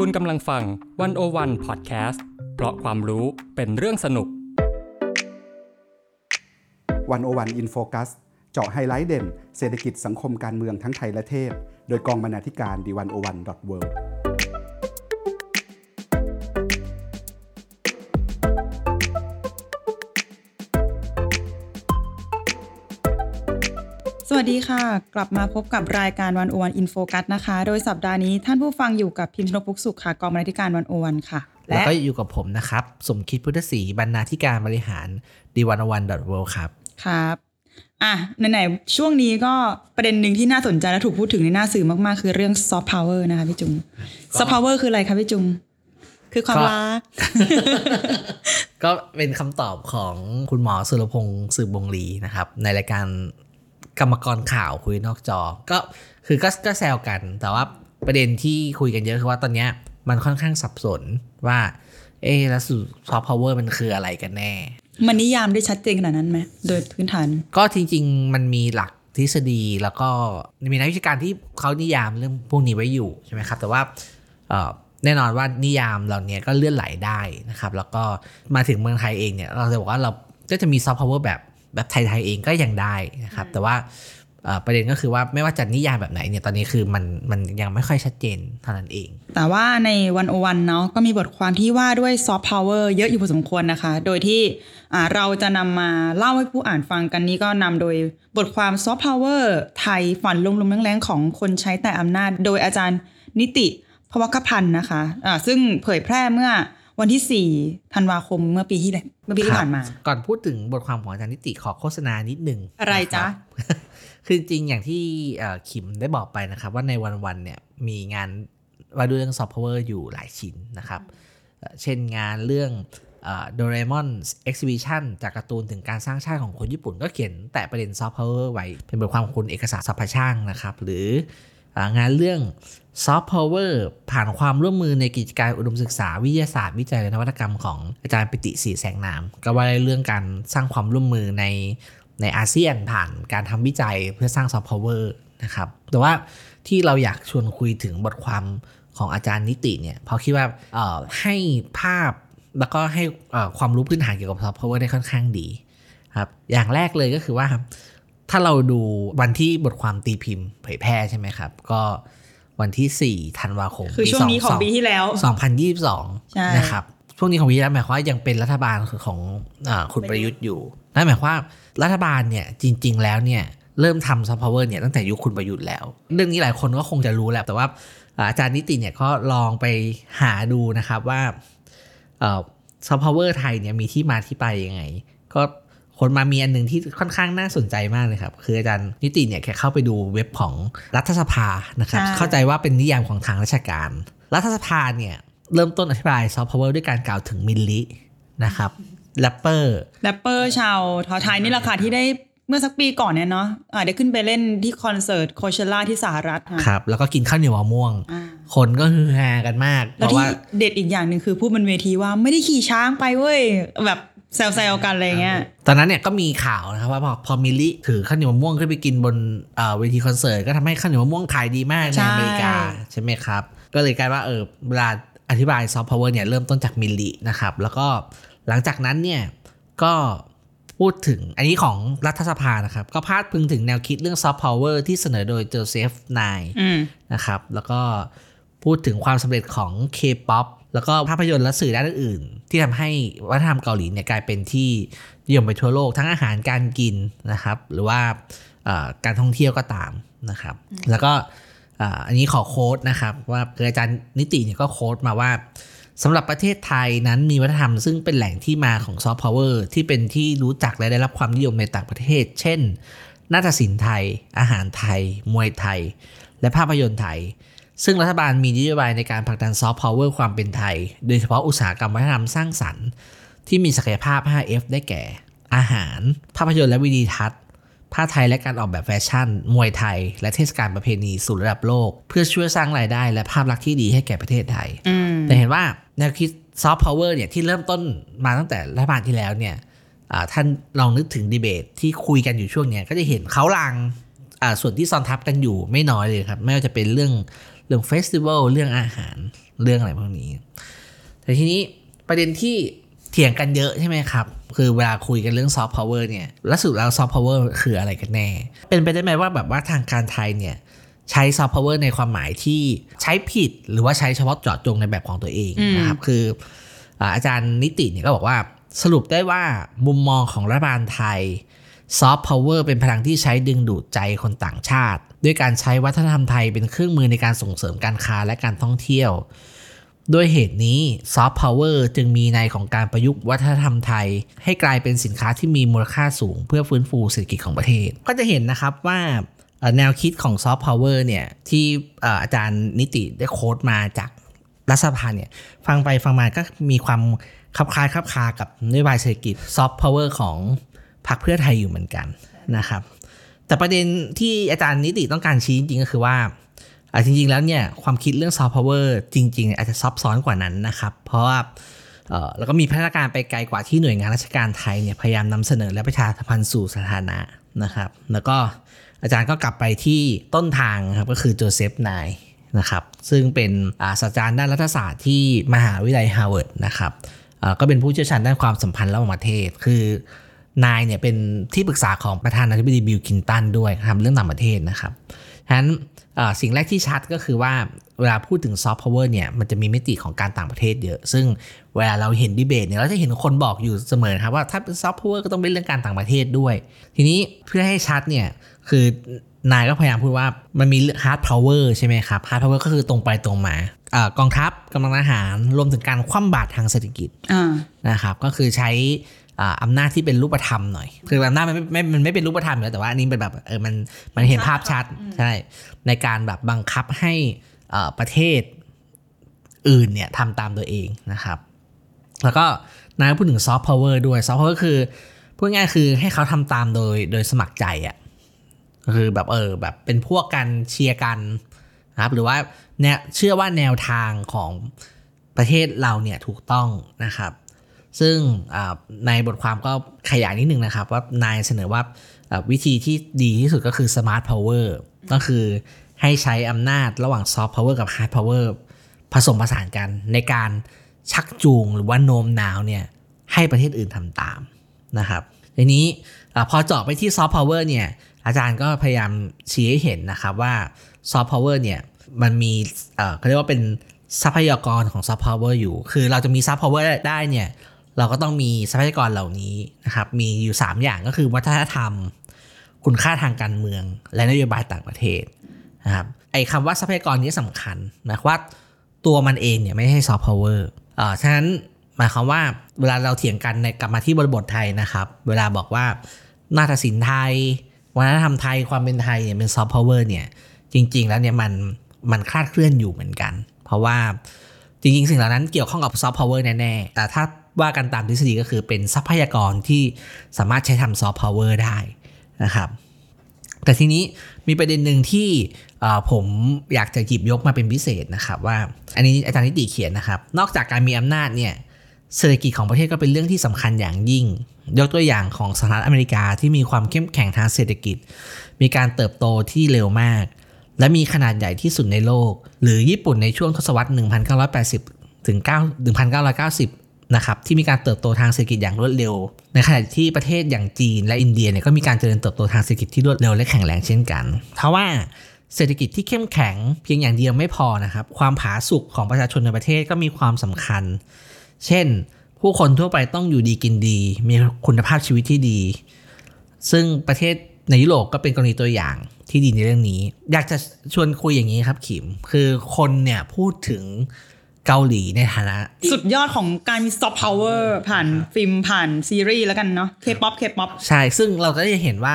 คุณกำลังฟัง One O One พอดแคสต์เพราะความรู้เป็นเรื่องสนุก One O One In Focus เจาะไฮไลท์เด่น เศรษฐกิจสังคมการเมืองทั้งไทยและเทศ โดยกองบรรณาธิการ The One O One dot World วัสดีค่ะ กลับมาพบกับรายการ One O One In Focus นะคะ โดยสัปดาห์นี้ท่านผู้ฟังอยู่กับพิมพ์ชนกพุกสุขค่ะกองบรรณาธิการ One O One ค่ะ แล้วก็อยู่กับผมนะครับ สมคิดพุทธศรีบรรณาธิการบริหาร The One O One dot World ครับครับอะไหนๆช่วงนี้ก็ประเด็นหนึ่งที่น่าสนใจและถูกพูดถึงในหน้าสื่อมากๆ คือเรื่องซอฟต์พาวเวอร์นะคะพี่จุงซอฟต์พาวเวอร์คืออะไรคะพี่จุงคือความก็รัก ก็เป็นคำตอบของคุณหมอสุรพงษ์สืบวงศ์ลีนะครับ ในรายการ กรรมกรข่าวคุยนอกจอ ก็คือก็ก็แซวกัน แต่ว่าประเด็นที่คุยกันเยอะคือว่าตอนเนี้ยมันค่อนข้างสับสนว่า เอ๊ะแล้วซอฟต์พาวเวอร์มันคืออะไรกันแน่ มันนิยามได้ชัดเจนขนาดนั้นไหมโดยพื้นฐาน ก็จริง ๆ มันมีหลักทฤษฎีแล้วก็มีนักวิชาการที่เขานิยามเรื่องพวกนี้ไว้อยู่ใช่ไหมครับ แต่ว่าเอ่อแน่นอนว่านิยามเหล่านี้ก็เลื่อนไหลได้นะครับ แล้วก็มาถึงเมืองไทยเองเนี่ย เราจะบอกว่าเราก็จะมีซอฟต์พาวเวอร์แบบ แบบไทยๆเองก็ยังได้นะครับ แต่ว่าเอ่อประเด็นก็คือว่าไม่ว่าจะนิยามแบบไหนเนี่ยตอนนี้คือมันมันยังไม่ค่อยชัดเจนเท่านั้นเอง แต่ว่าใน One O One เนาะก็มีบทความที่ว่าด้วยซอฟต์พาวเวอร์เยอะอยู่พอสมควรนะคะ โดยที่อ่าเราจะนำมาเล่าให้ผู้อ่านฟังกันนี้ก็นำโดยบทความซอฟต์พาวเวอร์ไทยฝันลมลมแล้งๆของคนใช้แต่อำนาจ โดยอาจารย์นิติ ภวัครพันธุ์นะคะอ่าซึ่งเผยแพร่เมื่อวันที่ 4 ธันวาคมเมื่อปีที่แล้ว เมื่อปีที่ผ่านมาครับก่อนพูดถึงบทความของอาจารย์นิติขอโฆษณานิดหนึ่งอะไรจ๊ะนคบคือจริงๆอย่างที่เอ่อคิมได้บอกไปนะครับ ว่าใน One O One เนี่ยมีงานว่าด้วยเรื่องซอฟต์พาวเวอร์อยู่หลายชิ้นนะครับเอ่อเช่นงานเรื่องโดเรมอน Exhibition จากการ์ตูนถึงการสร้างชาติของคนญี่ปุ่น ก็เขียนแต่ประเด็นซอฟต์พาวเวอร์ไว้ เป็นบทความของคุณเอกศาสตร์ สรรพช่างนะครับ หรือเอ่อ งานเรื่องซอฟต์พาวเวอร์ผ่านความร่วมมือในกิจการอุดมศึกษาวิทยาศาสตร์วิจัยและนวัตกรรมของอาจารย์ปิติศรีแสงนาม ก็ว่าเรื่องการสร้างความร่วมมือในในอาเซียนผ่านการทำวิจัยเพื่อสร้างซอฟต์พาวเวอร์นะครับ แต่ว่าที่เราอยากชวนคุยถึงบทความของอาจารย์นิติเนี่ยเพราะคิดว่าให้ภาพแล้วก็ให้ความรู้พื้นฐานเกี่ยวกับซอฟต์พาวเวอร์ได้ค่อนข้างดีครับอย่างแรกเลยก็คือว่า ถ้าเราดูวันที่บทความตีพิมพ์เผยแพร่ใช่ไหมครับ ก็วันที่4ธันวาคมคือช่วงนี้ของปีที่แล้วใช่2022 นะครับช่วงนี้ของปีที่แล้วหมายความว่ายังเป็นรัฐบาลของอาคุณประยุทธ์อยู่นั่นหมายความว่ารัฐบาลเนี่ยจริง ๆ แล้วเนี่ยเริ่มทำซอฟต์พาวเวอร์เนี่ยตั้งแต่ยุคคุณประยุทธ์แล้ว เรื่องนี้หลายคนก็คงจะรู้แหละแต่ว่าอ่าอาจารย์นิติเนี่ยก็ลองไปหาดูนะครับว่าซอฟต์พาวเวอร์ไทยเนี่ยมีที่มาที่ไปยังไง ก็ ค้นมามีอันหนึ่งที่ค่อนข้างน่าสนใจมากเลยครับ คืออาจารย์นิติเนี่ยแค่เข้าไปดูเว็บของรัฐสภานะครับใช่เข้าใจว่าเป็นนิยามของทางราชการ รัฐสภาเนี่ยเริ่มต้นอธิบายซอฟต์พาวเวอร์ด้วยการกล่าวถึงมิลลินะครับแรปเปอร์แรปเปอร์ชาวไทยนี่แหละค่ะที่ได้เมื่อสักปีก่อนเนี่ยเนาะอ่าได้ขึ้นไปเล่นที่คอนเสิร์ตโคเชล่าที่สหรัฐค่ะครับ แล้วก็กินข้าวเหนียวมะม่วงอ่าคนก็ฮือฮากันมากเพแล้วราะที่ว่าเด็ดอีกอย่างหนึ่งคือพูดบนเวทีว่าไม่ได้ขี่ช้างไปเว้ยแบบ แซวๆกันอะไรเงี้ย ตอนนั้นเนี่ยก็มีข่าวนะครับว่าพอพอมิลลิถือข้าวเหนียวมะม่วงขึ้นไปกินบนเอ่อเวทีคอนเสิร์ตก็ทำให้ข้าวเหนียวมะม่วงขายดีมากใช่ในอเมริกาใช่ไหมครับ ก็เลยกลายว่าเออเวลาอธิบายซอฟต์พาวเวอร์เนี่ยเริ่มต้นจากมิลลินะครับ แล้วก็หลังจากนั้นเนี่ยก็พูดถึงอันนี้ของรัฐสภานะครับ ก็พาดพึงถึงแนวคิดเรื่องซอฟต์พาวเวอร์ที่เสนอโดยโจเซฟไนย์อืมนะครับ แล้วก็ พูดถึงความสำเร็จของ K-POP แล้วก็ภาพยนตร์และสื่อด้านอื่นๆที่ทำให้วัฒนธรรมเกาหลีเนี่ยกลายเป็นที่นิยมไปทั่วโลกทั้งอาหารการกินนะครับ หรือว่าเอ่อการท่องเที่ยวก็ตามนะครับ แล้วก็อ่าอันนี้ขอ quote นะครับว่าคืออาจารย์นิติเนี่ยก็ quote มาว่าสำหรับประเทศไทยนั้นมีวัฒนธรรมซึ่งเป็นแหล่งที่มาของซอฟต์พาวเวอร์ที่เป็นที่รู้จักและได้รับความนิยมในต่างประเทศ เช่นนาฏศิลป์ไทย อาหารไทย มวยไทย และภาพยนตร์ไทย ซึ่งรัฐบาลมีนโยบายในการผลักดันซอฟต์พาวเวอร์ความเป็นไทย โดยเฉพาะอุตสาหกรรมวัฒนธรรมสร้างสรรค์ ที่มีศักยภาพ 5F ได้แก่ อาหาร ภาพยนตร์และวิดีทัศน์ผ้าไทยและการออกแบบแฟชั่น มวยไทย และเทศกาลประเพณีสู่ระดับโลก เพื่อช่วยสร้างรายได้และภาพลักษณ์ที่ดีให้แก่ประเทศไทย แต่เห็นว่าแนวคิดซอฟต์พาวเวอร์เนี่ยที่เริ่มต้นมาตั้งแต่รัฐบาลที่แล้วเนี่ยท่านลองนึกถึงดีเบตที่คุยกันอยู่ช่วงเนี้ยก็จะเห็นเค้าลางส่วนที่ซ้อนทับกันอยู่ไม่น้อยเลยครับ ไม่ว่าจะเป็นเรื่อง เรื่อง festival เรื่องอาหารเรื่องอะไรพวกนี้ แต่ทีนี้ประเด็นที่เถียงกันเยอะใช่ไหมครับ คือเวลาคุยกันเรื่องซอฟต์พาวเวอร์เนี่ยแล้วสุดแล้วซอฟต์พาวเวอร์คืออะไรกันแน่ เป็นไปได้ไหมว่าแบบว่าทางการไทยเนี่ยใช้ซอฟต์พาวเวอร์ในความหมายที่ใช้ผิดหรือว่าใช้เฉพาะเจาะจงในแบบของตัวเองนะครับ คืออ่าอาจารย์นิติเนี่ยก็บอกว่าสรุปได้ว่ามุมมองของรัฐบาลไทย ซอฟต์พาวเวอร์เป็นพลังที่ใช้ดึงดูดใจคนต่างชาติ ด้วยการใช้วัฒนธรรมไทยเป็นเครื่องมือในการส่งเสริมการค้าและการท่องเที่ยว ด้วยเหตุนี้ซอฟต์พาวเวอร์จึงมีนัยของการประยุกต์วัฒนธรรมไทย ให้กลายเป็นสินค้าที่มีมูลค่าสูง เพื่อฟื้นฟูเศรษฐกิจของประเทศ ก็จะเห็นนะครับว่าแนวคิดของซอฟต์พาวเวอร์เนี่ยที่เอ่ออาจารย์นิติได้ quote มาจากรัฐสภาเนี่ยฟังไปฟังมาก็มีความคลับคล้ายคลับคากับนโยบายเศรษฐกิจซอฟต์พาวเวอร์ของ พรรคเพื่อไทยอยู่เหมือนกันนะครับ แต่ประเด็นที่อาจารย์นิติต้องการชี้จริงๆก็คือว่าจริงๆแล้วเนี่ยความคิดเรื่องซอฟต์พาวเวอร์จริง ๆ อาจจะซับซ้อนกว่านั้นนะครับ เพราะว่าเอ่อแล้วก็มีพัฒนาการไปไกลกว่าที่หน่วยงานราชการไทยเนี่ยพยายามนำเสนอและประชาสัมพันธ์สู่สาธารณะนะครับ แล้วก็อาจารย์ก็กลับไปที่ต้นทางครับก็คือโจเซฟไนย์นะครับซึ่งเป็นอาศาสตราจารย์ด้านรัฐศาสตร์ที่มหาวิทยาลัยฮาร์วาร์ดนะครับก็เป็นผู้เชี่ยวชาญด้านความสัมพันธ์ระหว่างประเทศ คือ ไนย์เนี่ยเป็นที่ปรึกษาของประธานาธิบดีบิล คลินตันด้วยทำเรื่องต่างประเทศนะครับฉะนั้นเอ่อสิ่งแรกที่ชัดก็คือว่าเวลาพูดถึงซอฟต์พาวเวอร์เนี่ยมันจะมีมิติของการต่างประเทศเยอะ ซึ่งเวลาเราเห็นดีเบตเนี่ยเราจะเห็นคนบอกอยู่เสมอครับว่าถ้าเป็นซอฟต์พาวเวอร์ก็ต้องเป็นเรื่องการต่างประเทศด้วย ทีนี้เพื่อให้ชัดเนี่ยคือไนย์ก็พยายามพูดว่ามันมี hard power ใช่ไหมครับ hard power ก็คือตรงไปตรงมาเออกองทัพกำลังทหารรวมถึงการคว่ำบาตรทางเศรษฐกิจอ่านะครับก็คือใช้ อ่าอำนาจที่เป็นรูปธรรมหน่อย คืออำนาจมันไม่ไม่มันไม่เป็นรูปธรรมอยู่แล้วแต่ว่าอันนี้เป็นแบบเออมันมันเห็นภาพชัดใช่ในการแบบบังคับให้อ่าประเทศอื่นเนี่ยทำตามตัวเองนะครับ แล้วก็ไนย์พูดถึงซอฟต์พาวเวอร์ด้วยซอฟต์พาวเวอร์คือพูดง่ายๆคือให้เขาทำตามโดยโดยสมัครใจอะ่ะก็คือแบบเออแบบเป็นพวกกันเชียร์กันนะครับ หรือว่าแนวเชื่อว่าแนวทางของประเทศเราเนี่ยถูกต้องนะครับ ซึ่งในบทความก็ขยายนิดนึงนะครับ ว่าไนย์เสนอว่าวิธีที่ดีที่สุดก็คือ smart power ก็คือให้ใช้อำนาจระหว่าง soft power กับ hard power ผสมผสานกันในการชักจูงหรือว่าโน้มน้าวเนี่ยให้ประเทศอื่นทำตามนะครับทีนี้พอเจาะไปที่ soft power เนี่ยอาจารย์ก็พยายามชี้ให้เห็นนะครับว่า soft power เนี่ยมันมีเขาเรียกว่าเป็นทรัพยากรของ soft power อร์อยู่ คือเราจะมี soft power ได้เนี่ย เราก็ต้องมีทรัพยากรเหล่านี้นะครับ มีอยู่ 3 อย่างก็คือวัฒนธรรม คุณค่าทางการเมือง และนโยบายต่างประเทศนะครับไอ้คำว่าทรัพยากรนี้สำคัญหมายความว่าตัวมันเองเนี่ยไม่ใช่ซอฟต์พาวเวอร์อ่าฉะนั้นหมายความว่าเวลาเราเถียงกันในกลับมาที่บริบทไทยนะครับ เวลาบอกว่านาฏศิลป์ไทย วัฒนธรรมไทยความเป็นไทยเนี่ยเป็นซอฟต์พาวเวอร์เนี่ยจริง ๆ แล้วเนี่ยมันมันคลาดเคลื่อนอยู่เหมือนกัน เพราะว่าจริง ๆ สิ่งเหล่านั้นเกี่ยวข้องกับซอฟต์พาวเวอร์แน่ๆแต่ถ้า ว่ากันตามทฤษฎีก็คือเป็นทรัพยากรที่สามารถใช้ทำซอฟต์พาวเวอร์ได้นะครับ แต่ทีนี้มีประเด็นหนึ่งที่ผมอยากจะหยิบยกมาเป็นพิเศษนะครับ ว่าอันนี้อาจารย์นิติเขียนนะครับ นอกจากการมีอำนาจเนี่ยเศรษฐกิจของประเทศก็เป็นเรื่องที่สำคัญอย่างยิ่ง ยกตัวอย่างของสหรัฐอเมริกาที่มีความเข้มแข็งทางเศรษฐกิจ มีการเติบโตที่เร็วมาก และมีขนาดใหญ่ที่สุดในโลก หรือญี่ปุ่นในช่วงทศวรรษ 1980 ถึง 9 1990 นะครับที่มีการเติบโตทางเศรษฐกิจอย่างรวดเร็ว ในขณะที่ประเทศอย่างจีนและอินเดียเนี่ยก็มีการเจริญเติบโตทางเศรษฐกิจที่รวดเร็วและแข็งแรงเช่นกันเพราะว่าเศรษฐกิจที่เข้มแข็งเพียงอย่างเดียวไม่พอนะครับความผาสุกของประชาชนในประเทศก็มีความสำคัญ เช่น ผู้คนทั่วไปต้องอยู่ดีกินดี มีคุณภาพชีวิตที่ดี ซึ่งประเทศในยุโรปก็เป็นกรณีตัวอย่างที่ดีในเรื่องนี้ อยากจะชวนคุยอย่างนี้ครับขิม คือคนเนี่ยพูดถึง เกาหลีในฐานะ สุดยอดของการมีซอฟต์พาวเวอร์ผ่านฟิล์มผ่านซีรีส์แล้วกันเนาะเคป๊อปเคป๊อปใช่ ซึ่งเราก็จะเห็นว่า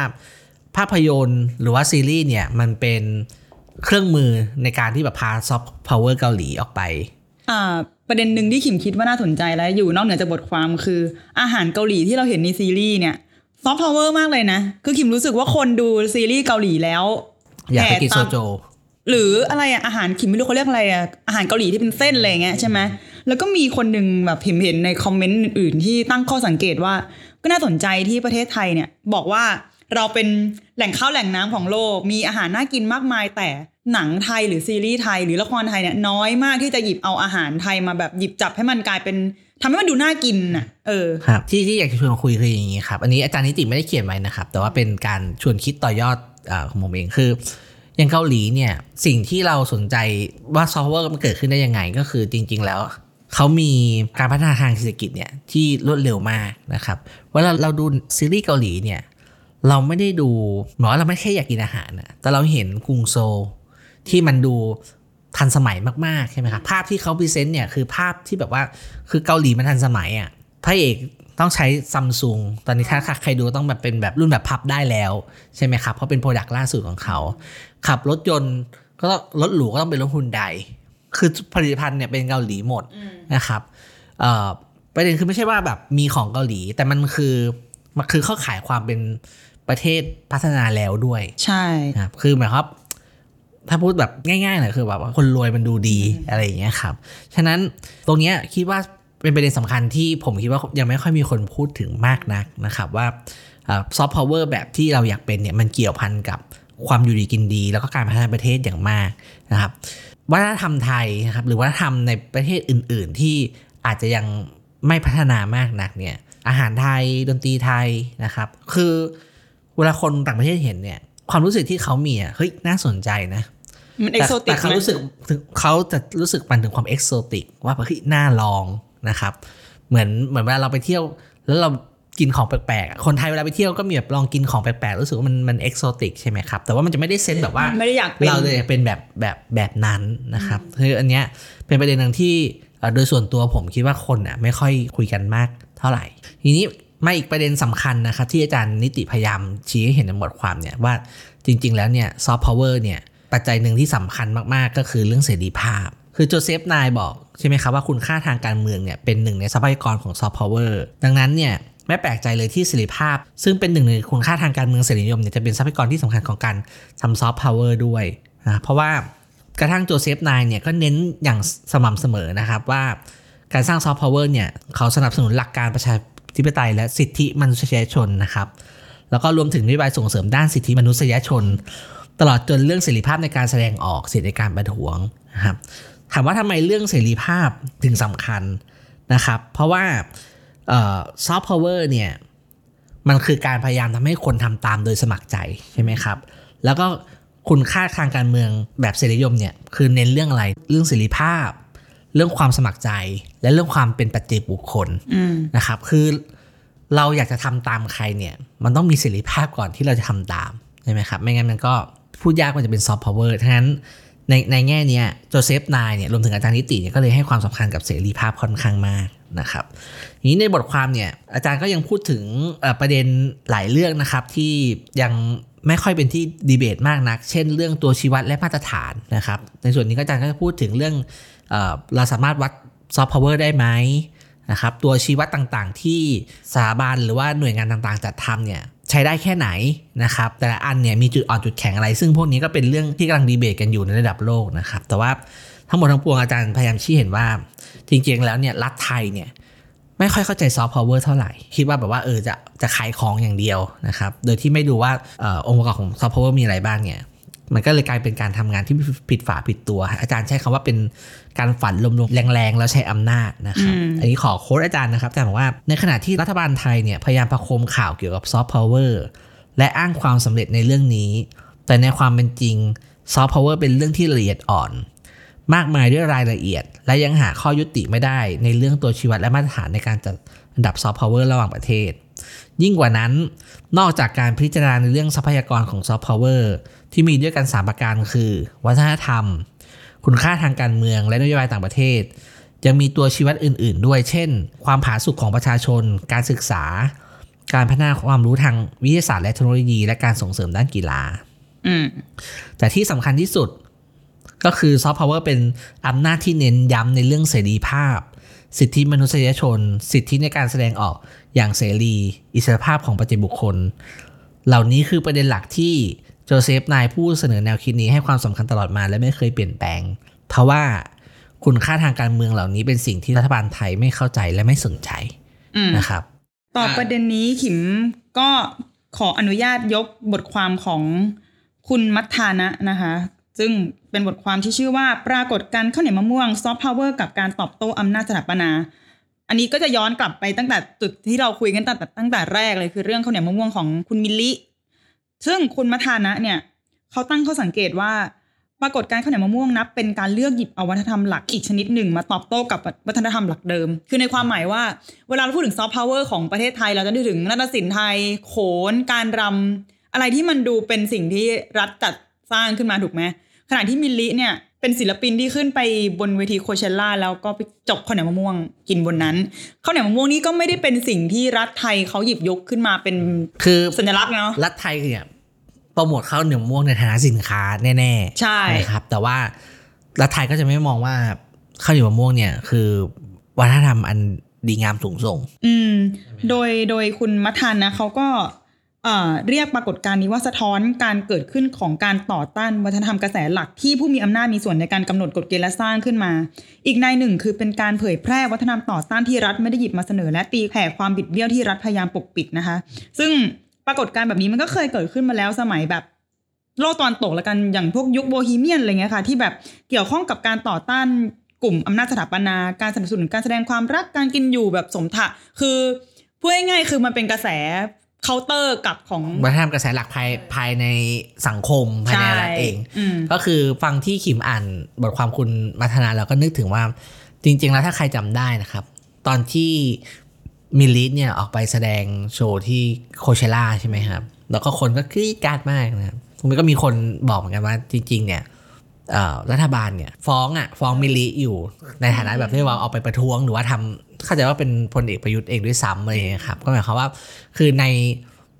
ภาพยนตร์หรือว่าซีรีส์เนี่ย มันเป็นเครื่องมือในการที่แบบพาซอฟต์พาวเวอร์เกาหลีออกไปอ่าประเด็นหนึ่งที่ขิมคิดว่าน่าสนใจและอยู่นอกเหนือจากบทความคือ อาหารเกาหลีที่เราเห็นในซีรีส์เนี่ยซอฟต์พาวเวอร์มากเลยนะ คือขิมรู้สึกว่าคนดูซีรีส์เกาหลีแล้ว อยากไปกินแห่โซตามโจ หรืออะไรอะอาหารขิมไม่รู้เขาเรียกอะไรอะอาหารเกาหลีที่เป็นเส้นอะไรเงี้ยใช่ไหมแล้วก็มีคนหนึ่งแบบเห็นเห็นในคอมเมนต์อื่นๆที่ตั้งข้อสังเกตว่า ก็น่าสนใจที่ประเทศไทยเนี่ย บอกว่าเราเป็นแหล่งข้าวแหล่งน้ำของโลก มีอาหารน่ากินมากมาย แต่หนังไทยหรือซีรีส์ไทย หรือละครไทยเนี่ยน้อยมากที่จะหยิบเอาอาหารไทยมาแบบหยิบจับให้มันกลายเป็นทำให้มันดูน่ากินน่ะ เออ ครับ ที่ที่อยากจะชวนคุยคืออย่างนี้ครับ อันนี้อาจารย์นิติไม่ได้เขียนไว้นะครับ แต่ว่าเป็นการชวนคิดต่อยอดอของผมเองคือ อย่างเกาหลีเนี่ยสิ่งที่เราสนใจว่าซอฟต์พาวเวอร์มันเกิดขึ้นได้ยังไงก็คือจริง ๆ แล้วเขามีการพัฒนาทางเศรษฐกิจเนี่ยที่รวดเร็วมากนะครับเวลาเราดูซีรีส์เกาหลีเนี่ยเราไม่ได้ดูหมายว่าเราไม่แค่อยากกินอาหารนะแต่เราเห็นกรุงโซลที่มันดูทันสมัยมากๆใช่ไหมครับภาพที่เขา present เนี่ยคือภาพที่แบบว่าคือเกาหลีมันทันสมัยอะพระเอกต้องใช้ซัมซุงตอนนี้ถ้าใครดูต้องแบบเป็นแบบรุ่นแบบพับได้แล้ว ใช่ไหมครับ เพราะเป็น product ล่าสุดของเขา ขับรถยนต์ ก็ต้องรถหรูก็ต้องเป็นรถฮุนไดคือผลิตภัณฑ์เนี่ยเป็นเกาหลีหมดนะครับเอ่อประเด็นคือไม่ใช่ว่าแบบมีของเกาหลี แต่มันคือมันคือเขาขายความเป็นประเทศพัฒนาแล้วด้วย ใช่นะครับคือหมายความว่าถ้าพูดแบบง่ายๆหน่อยคือแบบว่าคนรวยมันดูดีอะไรอย่างเงี้ยครับ ฉะนั้นตรงเนี้ยคิดว่าเป็นประเด็นสำคัญที่ผมคิดว่ายังไม่ค่อยมีคนพูดถึงมากนักนะครับ ว่าซอฟต์พาวเวอร์แบบที่เราอยากเป็นเนี่ยมันเกี่ยวพันกับ ความอยู่ดีกินดี แล้วก็การพัฒนาประเทศอย่างมากนะครับวัฒนธรรมไทยนะครับหรือวัฒนธรรมในประเทศอื่น ๆ ที่อาจจะยังไม่พัฒนามากนักเนี่ยอาหารไทยดนตรีไทยนะครับ คือเวลาคนต่างประเทศเห็นเนี่ย ความรู้สึกที่เขามีอะเฮ้ยน่าสนใจนะมันเอกแต่โซติแต่กเขารู้สึกถึงเขาจะรู้สึกมันถึงความเอกโซติกว่าเฮ้ยน่าลองนะครับ เหมือนเหมือนเวลาเราไปเที่ยว แล้วเรา กินของแปลกๆอะคนไทยเวลาไปเที่ยวก็มีแบบลองกินของแปลกๆ รู้สึกว่ามันมันเอกโซติกใช่ไหมครับ แต่ว่ามันจะไม่ได้เซนส์แบบว่าไม่ได้อยากเป็นเราเลยเป็นแบบแบบแบบนั้นนะครับคืออันเนี้ยเป็นประเด็นหนึ่งที่เอ่อโดยส่วนตัวผมคิดว่าคนอะไม่ค่อยคุยกันมากเท่าไหร่ ทีนี้มาอีกประเด็นสำคัญนะครับที่อาจารย์นิติพยายามชี้ให้เห็นในบทความเนี่ยว่าจริง ๆ แล้วเนี่ยซอฟต์พาวเวอร์เนี่ยปัจจัยหนึ่งที่สำคัญมากๆ ก็คือเรื่องเสรีภาพ คือโจเซฟนายบอกใช่ไหมครับว่าคุณค่าทางการเมืองเนี่ยเป็นหนึ่งในทรัพยากรของซอฟต์พาวเวอร์ดังนั้นเนี่ย ไม่แปลกใจเลยที่เสรีภาพ ซึ่งเป็นหนึ่งในคุณค่าทางการเมืองเสรีนิยมเนี่ยจะเป็นทรัพยากรที่สำคัญของการทำซอฟต์พาวเวอร์ด้วยนะเพราะว่ากระทั่งโจเซฟนายเนี่ยก็เน้นอย่างสม่ำเสมอนะครับว่าการสร้างซอฟต์พาวเวอร์เนี่ยเขาสนับสนุนหลักการประชาธิปไตยและสิทธิมนุษยชนนะครับ แล้วก็รวมถึงนโยบายส่งเสริมด้านสิทธิมนุษยชน ตลอดจนเรื่องเสรีภาพในการแสดงออกสิทธิในการประท้วงนะครับถามว่าทำไมเรื่องเสรีภาพถึงสำคัญนะครับ เพราะว่า ซอฟต์พาวเวอร์เนี่ยมันคือการพยายามทำให้คนทำตามโดยสมัครใจใช่ไหมครับ แล้วก็คุณค่าทางการเมืองแบบเสรีนิยมเนี่ยคือเน้นเรื่องอะไรเรื่องเสรีภาพ เรื่องความสมัครใจ และเรื่องความเป็นปัจเจกบุคคลอืมนะครับ คือเราอยากจะทำตามใครเนี่ย มันต้องมีเสรีภาพก่อนที่เราจะทำตามใช่ไหมครับ ไม่งั้นมันก็พูดยากมันจะเป็นซอฟต์พาวเวอร์ทั้งนั้น ในในแง่เนี้ยโจเซฟนายเนี่ยรวมถึงอาจารย์นิติเนี่ยก็เลยให้ความสำคัญกับเสรีภาพค่อนข้างมากนะครับทีนี้ในบทความเนี่ยอาจารย์ก็ยังพูดถึงประเด็นหลายเรื่องนะครับที่ยังไม่ค่อยเป็นที่ดีเบตมากนัก เช่นเรื่องตัวชี้วัดและมาตรฐานนะครับ ในส่วนนี้ก็อาจารย์ก็จะพูดถึงเรื่องเอ่อเราสามารถวัดซอฟต์พาวเวอร์ได้ไหมนะครับตัวชี้วัดต่างๆ ที่สถาบันหรือว่าหน่วยงานต่างๆ จัดทำเนี่ย ใช้ได้แค่ไหนนะครับแต่ละอันเนี่ยมีจุดอ่อนจุดแข็งอะไร ซึ่งพวกนี้ก็เป็นเรื่องที่กำลังดีเบตกันอยู่ในระดับโลกนะครับแต่ว่าทั้งหมดทั้งปวงอาจารย์พยายามชี้เห็นว่า จริงๆแล้วเนี่ยรัฐไทยเนี่ยไม่ค่อยเข้าใจซอฟต์พาวเวอร์เท่าไหร่ คิดว่าแบบว่าเออจะจะขายของอย่างเดียวนะครับ โดยที่ไม่ดูว่าเออองค์ประกอบของซอฟต์พาวเวอร์มีอะไรบ้างเนี่ย มันก็เลยกลายเป็นการทำงานที่ผิดฝาผิดตัว อาจารย์ใช้คำว่าเป็นการฝันลมๆแล้งๆ แล้วใช้อำนาจนะครับอืมอันนี้ขอ quote อาจารย์นะครับอาจารย์บอกว่าในขณะที่รัฐบาลไทยเนี่ยพยายามประโคมข่าวเกี่ยวกับซอฟต์พาวเวอร์และอ้างความสำเร็จในเรื่องนี้ แต่ในความเป็นจริงซอฟต์พาวเวอร์เป็นเรื่องที่ละเอียดอ่อน มากมายด้วยรายละเอียด และยังหาข้อยุติไม่ได้ในเรื่องตัวชี้วัดและมาตรฐานในการจัดอันดับซอฟต์พาวเวอร์ระหว่างประเทศ ยิ่งกว่านั้น นอกจากการพิจารณาในเรื่องทรัพยากรของซอฟต์พาวเวอร์ที่มีด้วยกัน 3 ประการคือ วัฒนธรรม คุณค่าทางการเมืองและนโยบายต่างประเทศ ยังมีตัวชี้วัดอื่น ๆ ด้วย เช่น ความผาสุกของประชาชน การศึกษา การพัฒนาความรู้ทางวิทยาศาสตร์และเทคโนโลยี และการส่งเสริมด้านกีฬาอืมแต่ที่สำคัญที่สุดก็คือซอฟต์พาวเวอร์เป็นอำนาจที่เน้นย้ำในเรื่องเสรีภาพ สิทธิมนุษยชน สิทธิในการแสดงออกอย่างเสรี อิสรภาพของประเจกบุคคล เหล่านี้คือประเด็นหลักที่โจเซฟนายผู้เสนอแนวคิดนี้ให้ความสำคัญตลอดมาและไม่เคยเปลี่ยนแปลงเพราะว่าคุณค่าทางการเมืองเหล่านี้เป็นสิ่งที่รัฐบาลไทยไม่เข้าใจและไม่สนใจอืมนะครับ ต่อประเด็นนี้ขิมก็ขออนุญาตยกบทความของคุณมัทธานะนะคะจ ซึ่งเป็นบทความที่ชื่อว่าปรากฏการณ์ข้าวเหนียวมะม่วงซอฟต์พาวเวอร์กับการตอบโต้อำนาจสถาปนา อันนี้ก็จะย้อนกลับไปตั้งแต่จุดที่เราคุยกันตั้งแต่ตั้งแต่แรกเลยคือเรื่องข้าวเหนียวมะม่วงของคุณมิลลิซึ่งคุณมัทนาเนี่ยเขาตั้งข้อสังเกตว่าปรากฏการณ์ข้าวเหนียวมะม่วงนับเป็นการเลือกหยิบเอาวัฒนธรรมหลักอีกชนิดหนึ่งมาตอบโต้กับวัฒนธรรมหลักเดิม คือในความหมายว่าเวลาเราพูดถึงซอฟต์พาวเวอร์ของประเทศไทย เราจะนึกถึงนาฏศิลป์ไทย โขน การรำอะไรที่มันดูเป็นสิ่งที่รัฐจัดสร้างขึ้นมาถูกไหม ขณะที่มิลลิเนี่ยเป็นศิลปินที่ขึ้นไปบนเวทีโคเชล่าแล้วก็ไปจกข้าวเหนียวมะม่วงกินบนนั้นข้าวเหนียวมะม่วงนี่ก็ไม่ได้เป็นสิ่งที่รัฐไทยเขาหยิบยกขึ้นมาเป็นคือสัญลักษณ์เนาะรัฐไทยเนี่ยโปรโมทข้าวเหนียวมะม่วงในฐานะสินค้าแน่ๆใช่นะครับ แต่ว่ารัฐไทยก็จะไม่มองว่าข้าวเหนียวมะม่วงเนี่ยคือวัฒนธรรมอันดีงามสูงส่ง อืม โดยโดยคุณมัทานนะเขาก็ เรียกปรากฏการณ์นี้ว่าสะท้อนการเกิดขึ้นของการต่อต้านวัฒนธรรมกระแสหลักที่ผู้มีอำนาจมีส่วนในการกำหนดกฎเกณฑ์และสร้างขึ้นมา อีกในหนึ่งคือเป็นการเผยแพร่วัฒนธรรมต่อต้านที่รัฐไม่ได้หยิบมาเสนอ และตีแผ่ความบิดเบี้ยวที่รัฐพยายามปกปิดนะคะ ซึ่งปรากฏการณ์แบบนี้มันก็เคยเกิดขึ้นมาแล้วสมัยแบบโลกตอนตกแล้วกันอย่างพวกยุคโบฮีเมียนอะไรเงี้ยค่ะ ที่แบบเกี่ยวข้องกับการต่อต้านกลุ่มอำนาจสถาปนา การสนับสนุนการแสดงความรักการกินอยู่แบบสมถะคือพูดง่ายๆคือมันเป็นกระแส เคาน์เตอร์กับของวัฒนธรรมกระแสหลักภายภายในสังคมภายในรัฐเองอืมก็คือฟังที่ขิมอ่านบทความคุณมัทนาแล้วก็นึกถึงว่าจริง ๆ แล้วถ้าใครจำได้นะครับ ตอนที่มิลลิเนี่ยออกไปแสดงโชว์ที่ Coachella ใช่ไหมครับ แล้วก็คนก็กรี๊ดกราดมากนะครับมันก็มีคนบอกเหมือนกันว่าจริง ๆ เนี่ยเอ่อรัฐบาลเนี่ยฟ้องอะฟ้องมิลลิอยู่ในฐานะแบบที่ว่าเอาไปประท้วงหรือว่าทำ เข้าใจว่าเป็นพลเอกประยุทธ์เองด้วยซ้ำอะไรอย่างเงี้ยครับก็หมายความว่าคือใน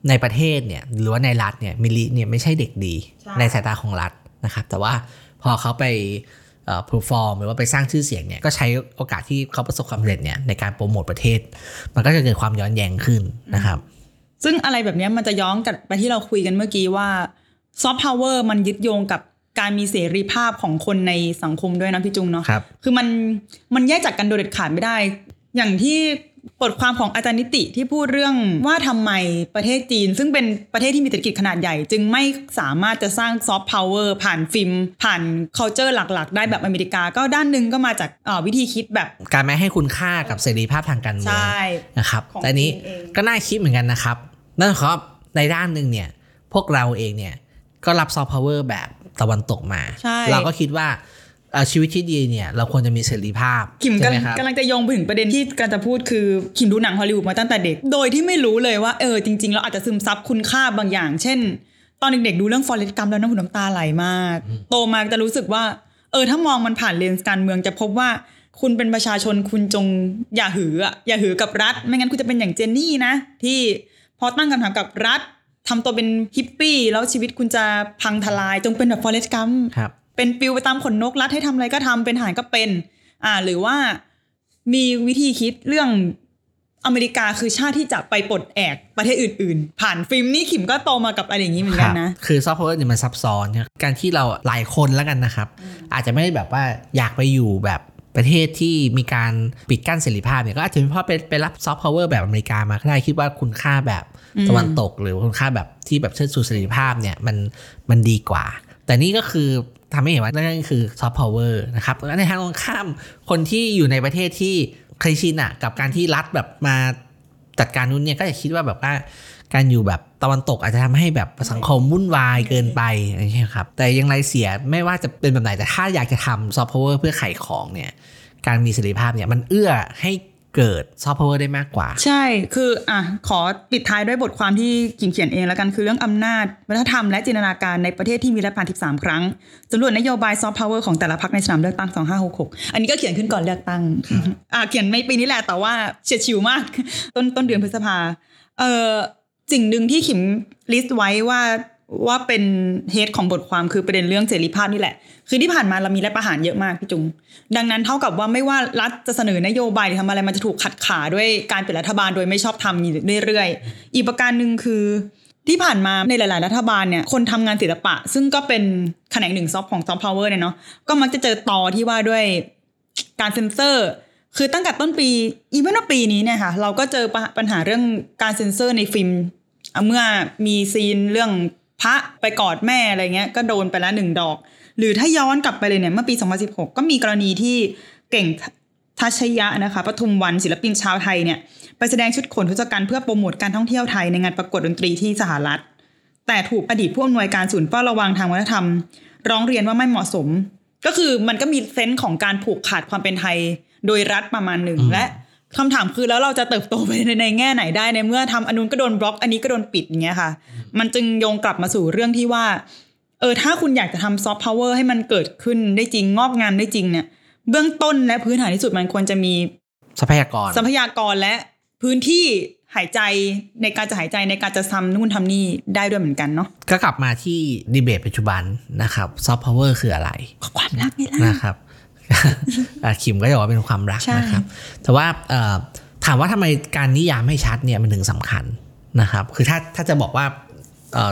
ในประเทศเนี่ยหรือว่าในรัฐเนี่ยมิลลิเนี่ยไม่ใช่เด็กดีใช่ในสายตาของรัฐนะครับ แต่ว่าพอเขาไปเอ่อ perform หรือว่าไปสร้างชื่อเสียงเนี่ยก็ใช้โอกาสที่เขาประสบความสำเร็จเนี่ยในการโปรโมทประเทศ มันก็จะเกิดความย้อนแย้งขึ้นนะครับ ซึ่งอะไรแบบเนี้ยมันจะย้อนกลับไปที่เราคุยกันเมื่อกี้ว่าซอฟต์พาวเวอร์มันยึดโยงกับการมีเสรีภาพของคนในสังคมด้วยนะพี่จุงเนาะครับคือมันมันแยกจากกันโดยเด็ดขาดไม่ได้ อย่างที่บทความของอาจารย์นิติที่พูดเรื่องว่าทำไมประเทศจีน ซึ่งเป็นประเทศที่มีเศรษฐกิจขนาดใหญ่ จึงไม่สามารถจะสร้างซอฟต์พาวเวอร์ผ่านฟิล์ม ผ่าน culture หลัก ๆ ได้แบบอเมริกา ก็ด้านหนึ่งก็มาจากเอ่อวิธีคิดแบบ การไม่ให้คุณค่ากับเสรีภาพทางการเมือง ใช่นะครับของแต่อันนี้จีนเองก็น่าคิดเหมือนกันนะครับนั่นครับในด้านหนึ่งเนี่ยพวกเราเองเนี่ยก็รับซอฟต์พาวเวอร์แบบตะวันตกมาใช่เราก็คิดว่าเอ่อ ชีวิตที่ดีเนี่ยเราควรจะมีเสรีภาพคิมใช่กำไหมลังครับกำลังจะโยงไปถึงประเด็นที่กำลังจะพูดคือขิมดูหนังฮอลลีวูดมาตั้งแต่เด็ก โดยที่ไม่รู้เลยว่าเออจริงๆเราอาจจะซึมซับคุณค่าบางอย่าง เช่น ตอนเด็กๆดูเรื่อง Forrest Gump แล้วน้ำหูน้ำตาไหลมาก โตมาจะรู้สึกว่า เออถ้ามองมันผ่านเลนส์การเมืองจะพบว่าคุณเป็นประชาชนคุณจงอย่าหืออะอย่าหือกับรัฐ ไม่งั้นคุณจะเป็นอย่างเจนนี่นะ ที่พอตั้งคำถามกับรัฐทำตัวเป็นฮิปปี้แล้วชีวิตคุณจะพังทลายจงเป็นแบบฟอเรสต์กัมครับ เป็นปิวไปตามขนนกรัดให้ทำอะไรก็ทำเป็นทหารก็เป็น อ่า หรือว่ามีวิธีคิดเรื่องอเมริกาคือชาติที่จะไปปลดแอกประเทศอื่น ๆ ผ่านฟิล์มนี่ขิมก็โตมากับอะไรอย่างนี้เหมือนกันนะ คือซอฟต์พาวเวอร์เนี่ยมันซับซ้อนการที่เราหลายคนแล้วกันนะครับ อาจจะไม่ได้แบบว่าอยากไปอยู่แบบประเทศที่มีการปิดกั้นเสรีภาพเนี่ยก็อาจจะเป็นเพราะไปไปรับซอฟต์พาวเวอร์แบบอเมริกามาก็ได้คิดว่าคุณค่าแบบตะวันตก หรือคุณค่าแบบที่แบบเชิดชูเสรีภาพเนี่ยมันมันดีกว่า แต่นี่ก็คือ ทำให้เห็นว่านั่นก็คือซอฟต์พาวเวอร์นะครับและในทางตรงข้ามคนที่อยู่ในประเทศที่เคยชินอะกับการที่รัฐแบบมาจัดการนู้นเนี่ยก็จะคิดว่าแบบว่าการอยู่แบบตะวันตกอาจจะทำให้แบบสังคมวุ่นวายเกินไปอะไรเงี้ยครับ แต่ยังไรเสียไม่ว่าจะเป็นแบบไหนแต่ถ้าอยากจะทำซอฟต์พาวเวอร์เพื่อขายของเนี่ยการมีเสรีภาพเนี่ยมันเอื้อให้ เกิดซอฟต์พาวเวอร์ได้มากกว่า ใช่คืออะขอปิดท้ายด้วยบทความที่ขิมเขียนเองแล้วกันคือเรื่องอำนาจ วัฒนธรรมและจินตนาการในประเทศที่มีรัฐประหาร 13 ครั้งสำรวจนโยบายซอฟต์พาวเวอร์ของแต่ละพรรคในสนามเลือกตั้ง 2566 อันนี้ก็เขียนขึ้นก่อนเลือกตั้งอ่าเขียนไม่ปีนี้แหละแต่ว่าเฉียดฉิวมาก ต้นต้นเดือนพฤษภาเออสิ่งหนึ่งที่ขิม list ไว้ว่า ว่าเป็น head ของบทความคือประเด็นเรื่องเสรีภาพนี่แหละ คือที่ผ่านมาเรามีรัฐประหารเยอะมากพี่จุง ดังนั้นเท่ากับว่าไม่ว่ารัฐจะเสนอนโยบายหรือทำอะไรมันจะถูกขัดขาด้วยการเป็นรัฐบาลโดยไม่ชอบธรรมอยู่เรื่อยๆ อีกประการหนึ่งคือที่ผ่านมาในหลาย ๆ รัฐบาลเนี่ยคนทำงานศิลปะ ซึ่งก็เป็นแขนงหนึ่งซอฟต์ของซอฟต์พาวเวอร์เนี่ยเนาะก็มักจะเจอตอที่ว่าด้วยการเซ็นเซอร์ คือตั้งแต่ต้นปี อีเวนต์ปีนี้เนี่ยค่ะเราก็เจอปัญหาเรื่องการเซ็นเซอร์ในฟิล์มเมื่อมี scene เรื่อง พระไปกอดแม่อะไรเงี้ยก็โดนไปแล้วหนึ่งดอก หรือถ้าย้อนกลับไปเลยเนี่ยเมื่อปี 2016 ก็มีกรณีที่เก่งธชยนะคะประทุมวรรณศิลปินชาวไทยเนี่ยไปแสดงชุดโขนทศกัณฐ์เพื่อโปรโมทการท่องเที่ยวไทยในงานประกวดดนตรีที่สหรัฐ แต่ถูกอดีตผู้อำนวยการศูนย์เฝ้าระวังทางวัฒนธรรม ร้องเรียนว่าไม่เหมาะสม ก็คือมันก็มีเซนส์ของการผูกขาดความเป็นไทยโดยรัฐประมาณหนึ่งอืมและคำถามคือแล้วเราจะเติบโตไปในในแง่ไหนได้ในเมื่อทำอันนู้นก็โดนบล็อก อันนี้ก็โดนปิดอย่างเงี้ยค่ะ มันจึงโยงกลับมาสู่เรื่องที่ว่า เออ ถ้าคุณอยากจะทำซอฟต์พาวเวอร์ให้มันเกิดขึ้นได้จริงงอกงามได้จริงเนี่ย เบื้องต้นและพื้นฐานที่สุดมันควรจะมีทรัพยากรทรัพยากรและพื้นที่หายใจในการจะหายใจในการจะทำนู่นทำนี่ได้ด้วยเหมือนกันเนาะก็กลับมาที่ดีเบตปัจจุบันนะครับซอฟต์พาวเวอร์คืออะไรความรักนี่แหละนะครับอะขิมก็จะบอกว่าเป็นความรักใช่นะครับ แต่ว่าเอ่อถามว่าทำไมการนิยามให้ชัดเนี่ยมันถึงสำคัญนะครับ คือถ้าถ้าจะบอกว่า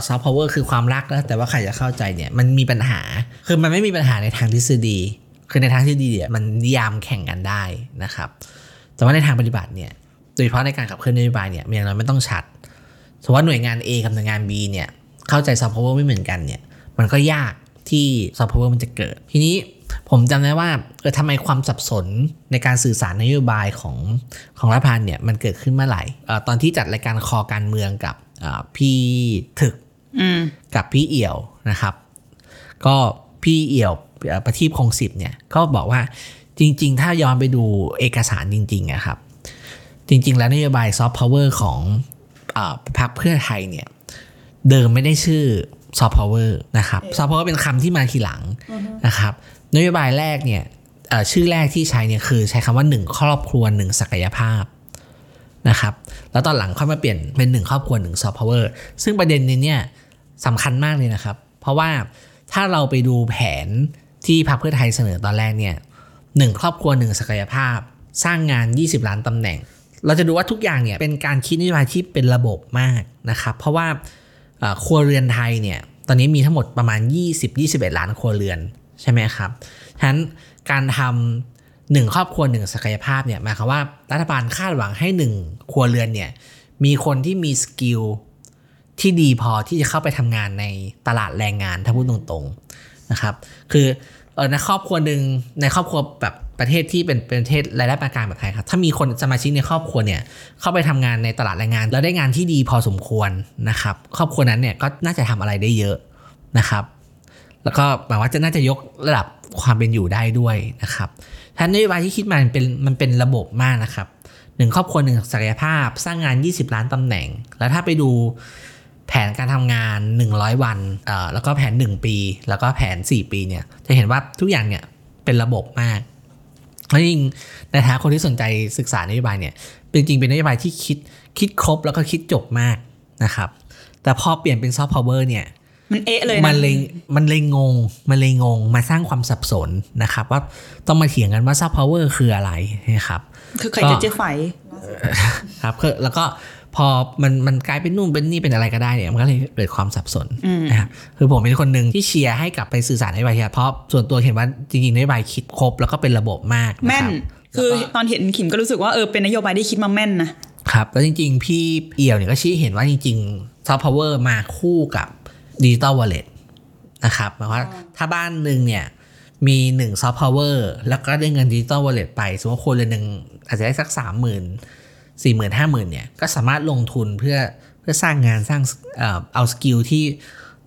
ซอฟต์พาวเวอร์คือความรักนะแต่ว่าใครจะเข้าใจเนี่ยมันมีปัญหา คือมันไม่มีปัญหาในทางทฤษฎี คือในทางทฤษฎีเนี่ยมันนิยามแข่งกันได้นะครับ แต่ว่าในทางปฏิบัติเนี่ยโดยเฉพาะในการขับเคลื่อนนโยบายเนี่ยอย่างน้อยไม่ต้องชัดสมมติว่าหน่วยงาน A กับหน่วยงาน B เนี่ยเข้าใจซอฟต์พาวเวอร์ไม่เหมือนกันเนี่ยมันก็ยากที่ซอฟต์พาวเวอร์มันจะเกิด ทีนี้ผมจำได้ว่าเออทำไมความสับสนในการสื่อสารนโยบายของของรัฐบาลเนี่ยมันเกิดขึ้นเมื่อไหร่เออตอนที่จัดรายการคอการเมืองกับ พี่ถึกอืมกับพี่เอี่ยวนะครับ ก็พี่เอี่ยวเอ่อประทีปคงสิบเนี่ยก็บอกว่าจริง ๆ ถ้าย้อนไปดูเอกสารจริงๆอะครับ จริง ๆ แล้วนโยบายซอฟต์พาวเวอร์ของเออพรรคเพื่อไทยเนี่ยเดิมไม่ได้ชื่อซอฟต์พาวเวอร์นะครับซอฟต์พาวเวอร์เป็นคำที่มาทีหลังนะครับนโยบายแรกเนี่ยเอ่อชื่อแรกที่ใช้เนี่ยคือใช้คำว่า1ครอบครัว1ศักยภาพ นะครับ แล้วตอนหลังค่อยมาเปลี่ยนเป็น1ครอบครัว1ซอฟต์พาวเวอร์ซึ่งประเด็นนี้เนี่ยสำคัญมากเลยนะครับ เพราะว่าถ้าเราไปดูแผนที่พรรคเพื่อไทยเสนอตอนแรกเนี่ยหนึ่งครอบครัวหนึ่งศักยภาพ สร้างงาน 20 ล้านตำแหน่ง เราจะดูว่าทุกอย่างเนี่ยเป็นการคิดนโยบายที่เป็นระบบมากนะครับ เพราะว่าครัวเรือนไทยเนี่ยตอนนี้มีทั้งหมดประมาณ 20-21 ล้านครัวเรือนใช่ไหมครับฉะนั้นการทำ หนึ่งครอบครัวหนึ่งศักยภาพเนี่ยหมายความว่ารัฐบาลคาดหวังให้หนึ่งครัวเรือนเนี่ยมีคนที่มีสกิลที่ดีพอที่จะเข้าไปทำงานในตลาดแรงงานถ้าพูดตรงๆนะครับ คือเออในครอบครัวหนึ่งในครอบครัวแบบประเทศที่เป็นประเทศรายได้ปานกลางแบบไทยครับถ้ามีคนสมาชิกในครอบครัวเนี่ยเข้าไปทำงานในตลาดแรงงาน แล้วได้งานที่ดีพอสมควรนะครับ ครอบครัวนั้นเนี่ยก็น่าจะทำอะไรได้เยอะนะครับ แล้วก็หมายว่าจะน่าจะยกระดับความเป็นอยู่ได้ด้วยนะครับ ท่านนโยบายที่คิดมามันเป็นมันเป็นระบบมากนะครับหนึ่งครอบครัวหนึ่งศักยภาพสร้างงาน 20 ล้านตำแหน่ง แล้วถ้าไปดูแผนการทำงาน 100 วันเอ่อแล้วก็แผน 1 ปี แล้วก็แผน 4 ปีเนี่ยจะเห็นว่าทุกอย่างเนี่ยเป็นระบบมากแล้วยิ่งในฐานะคนที่สนใจศึกษานโยบายเนี่ยจริงๆเป็นนโยบายที่คิดคิดครบแล้วก็คิดจบมากนะครับแต่พอเปลี่ยนเป็นซอฟต์พาวเวอร์เนี่ย มันเอะเลยนะมันเลยมันเลยงง มันเลยงง มาสร้างความสับสนนะครับ ว่าต้องมาเถียงกันว่าซับพาวเวอร์คืออะไรนะครับ คือใครจะเจ๊ไฝครับคือแล้วก็พอมันมันกลายเป็นนู่นเป็นนี่เป็นอะไรก็ได้เนี่ยมันก็เลยเกิดความสับสนนะครับคือผมเป็นคนหนึ่งที่เชียร์ให้กลับไปสื่อสารนโยบายที่เพราะส่วนตัวเห็นว่าจริงๆนโยบายคิดครบแล้วก็เป็นระบบมากะแม่นรับคือแล้วก็ตอนเห็นขิมก็รู้สึกว่าเออเป็นนโยบายที่คิดมาแม่นนะครับแล้วจริง ๆ พี่เอี่ยวเนี่ยก็ชี้เห็นว่าจริงๆซอฟต์พาวเวอร์มาคู่กับ ดิจิตอลวอลเล็ตนะครับหมายว่าถ้าบ้านหนึ่งเนี่ยมีหนึ่งซอฟต์พาวเวอร์แล้วก็ได้เงินดิจิตอลวอลเล็ตไป สมมติว่าคนเรือนหนึ่งอาจจะได้สักสามหมื่นสี่หมื่นห้าหมื่นเนี่ย ก็สามารถลงทุนเพื่อเพื่อสร้างงานสร้างเอ่อเอา skill ที่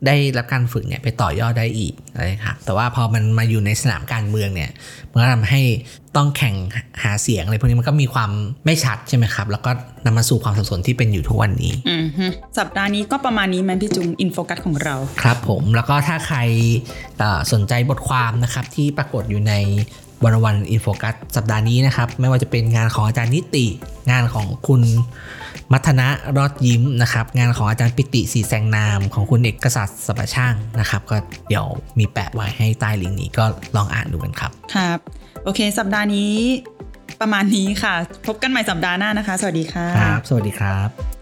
ได้รับการฝึกเนี่ยไปต่อยอดได้อีกนะครับแต่ว่าพอมันมาอยู่ในสนามการเมืองเนี่ยมันก็ทำให้ต้องแข่งหาเสียงอะไรพวกนี้มันก็มีความไม่ชัดใช่ไหมครับ แล้วก็นำมาสู่ความสับสนที่เป็นอยู่ทุกวันนี้อืมฮึสัปดาห์นี้ก็ประมาณนี้มันพี่จุง In Focus ของเรา ครับผมแล้วก็ถ้าใครเอ่อสนใจบทความนะครับที่ปรากฏอยู่ในวันโอวัน In Focus สัปดาห์นี้นะครับ ไม่ว่าจะเป็นงานของอาจารย์นิติงานของคุณ มัทนะรอดยิ้มนะครับ งานของอาจารย์ปิติศรีแสงนามของคุณเอกศาสตร์สรรพช่างนะครับ ก็เดี๋ยวมีแปะไว้ให้ใต้ลิงก์นี้ก็ลองอ่านดูกันครับ ครับ โอเค สัปดาห์นี้ประมาณนี้ค่ะ พบกันใหม่สัปดาห์หน้านะคะ สวัสดีค่ะครับ สวัสดีครับ